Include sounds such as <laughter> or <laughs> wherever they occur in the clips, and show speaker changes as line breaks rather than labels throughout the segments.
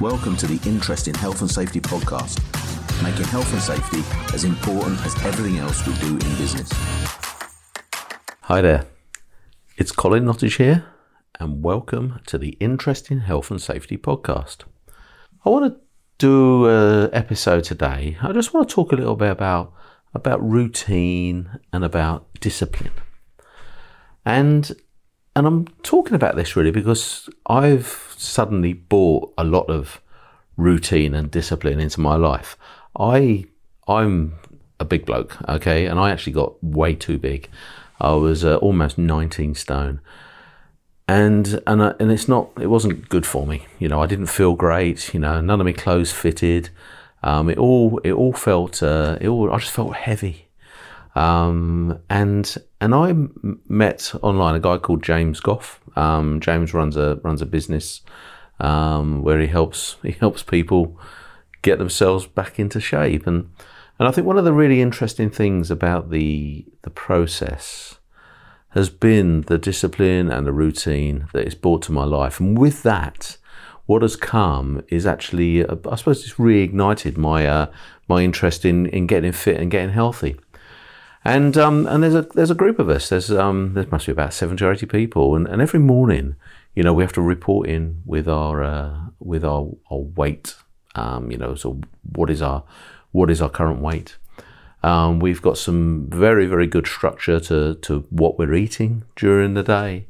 Welcome to the Interesting Health and Safety podcast, making health and safety as important as everything else we do in business.
Hi there, it's Colin Nottage here, and welcome to the Interesting Health and Safety podcast. I want to do an episode today. I just want to talk a little bit about about routine and about discipline. And and I'm talking about this really because I've suddenly brought a lot of routine and discipline into my life. I I'm a big bloke, okay, and I actually got way too big. I was uh, almost 19 stone, and and uh, and it's not it wasn't good for me. You know, I didn't feel great. You know, none of my clothes fitted. Um, it all it all felt uh, it all I just felt heavy. Um, and and I met online a guy called James Goff. Um, James runs a runs a business um, where he helps <laughs> he helps people get themselves back into shape. And and I think one of the really interesting things about the the process has been the discipline and the routine that is brought to my life. And with that, what has come is actually, I suppose, it's reignited my uh, my interest in, in getting fit and getting healthy. And um, and there's a there's a group of us. There's um there must be about seventy or eighty people, and, and every morning, you know, we have to report in with our uh, with our, our weight. Um, you know, so what is our what is our current weight? Um, we've got some very very good structure to to what we're eating during the day.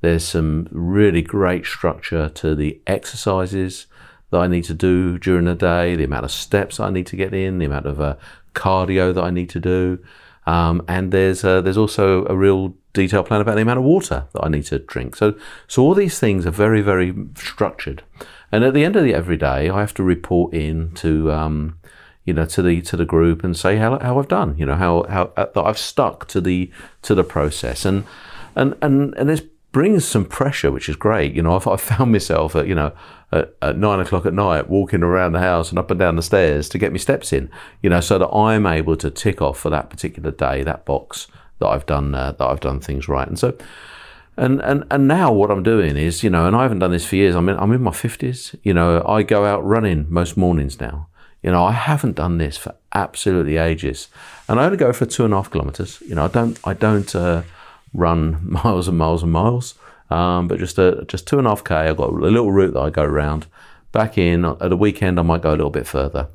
There's some really great structure to the exercises that I need to do during the day, the amount of steps I need to get in, the amount of uh, cardio that I need to do. Um, and there's uh, there's also a real detailed plan about the amount of water that I need to drink. So so all these things are very very structured. And at the end of the every day, I have to report in to um, you know to the to the group and say how, how I've done. You know how how uh, that I've stuck to the to the process. And and and and there's brings some pressure, which is great. You know, I've found myself at, you know, at, at, nine o'clock at night walking around the house and up and down the stairs to get my steps in, you know, so that I'm able to tick off for that particular day, that box that I've done, uh, that I've done things right. And so, and, and, and now what I'm doing is, you know, and I haven't done this for years. I'm in, I'm in my fifties, you know, I go out running most mornings now. You know, I haven't done this for absolutely ages and I only go for two and a half kilometers. You know, I don't, I don't, uh, run <laughs> miles and miles and miles. Um, but just a, just two and a half k. I've got a little route that I go around. Back in at the weekend, I might go a little bit further.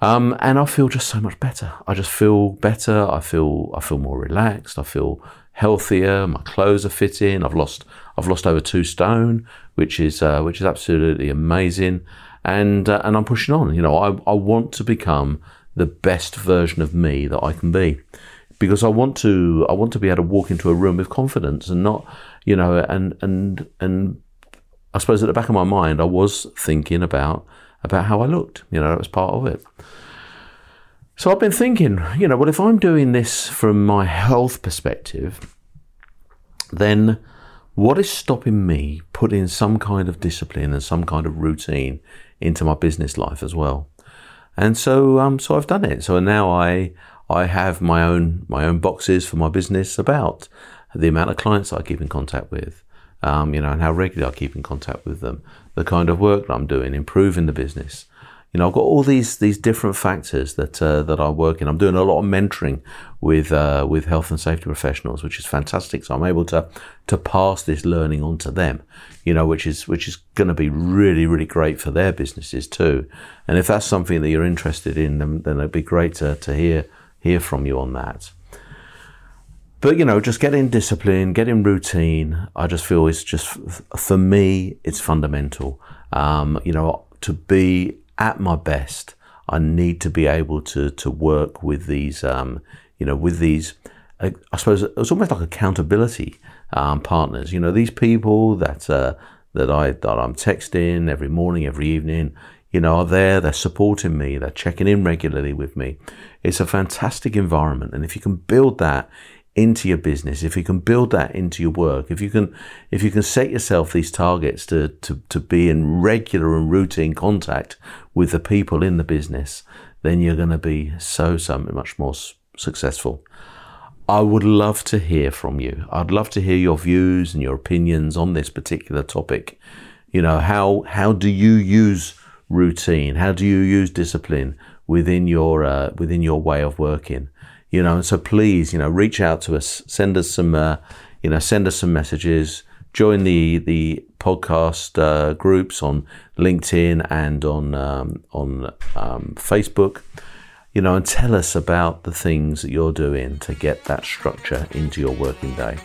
Um, and I feel just so much better. I just feel better. I feel I feel more relaxed. I feel healthier. My clothes are fitting. I've lost I've lost over two stone, which is uh, which is absolutely amazing. And uh, and I'm pushing on. You know, I I want to become the best version of me that I can be because I want to I want to be able to walk into a room with confidence and not you know and and and I suppose at the back of my mind I was thinking about about how I looked you know that was part of it. So I've been thinking you know well if I'm doing this from my health perspective then what is stopping me putting some kind of discipline and some kind of routine into my business life as well? And so um so I've done it. So now I I have my own my own boxes for my business about the amount of clients I keep in contact with, um, you know, and how regularly I keep in contact with them, the kind of work that I'm doing, improving the business. You know, I've got all these these different factors that uh, that I work in. I'm doing a lot of mentoring with uh, with health and safety professionals, which is fantastic. So I'm able to to pass this learning on to them. You know, which is which is going to be really really great for their businesses too. And if that's something that you're interested in, then, then it'd be great to to hear hear from you on that. But you know, just getting discipline, getting routine, I just feel it's just for me, it's fundamental. Um, you know, to be at my best, I need to be able to to work with these, um, you know, with these. Uh, I suppose it's almost like accountability um, partners. You know, these people that uh, that I that I'm texting every morning, every evening you know, are there, they're supporting me, they're checking in regularly with me. It's a fantastic environment. And if you can build that into your business, if you can build that into your work, if you can, if you can set yourself these targets to, to, to be in regular and routine contact with the people in the business, then you're going to be so, so much more successful. I would love to hear from you. I'd love to hear your views and your opinions on this particular topic You know, how, how do you use routine? How do you use discipline within your, uh, within your way of working? You know, so please, you know, reach out to us, send us some, uh, you know, send us some messages, join the, the podcast uh, groups on LinkedIn and on, um, on um, Facebook you know, and tell us about the things that you're doing to get that structure into your working day.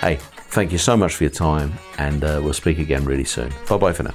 Hey, thank you so much for your time, and uh, we'll speak again really soon. Bye bye for now.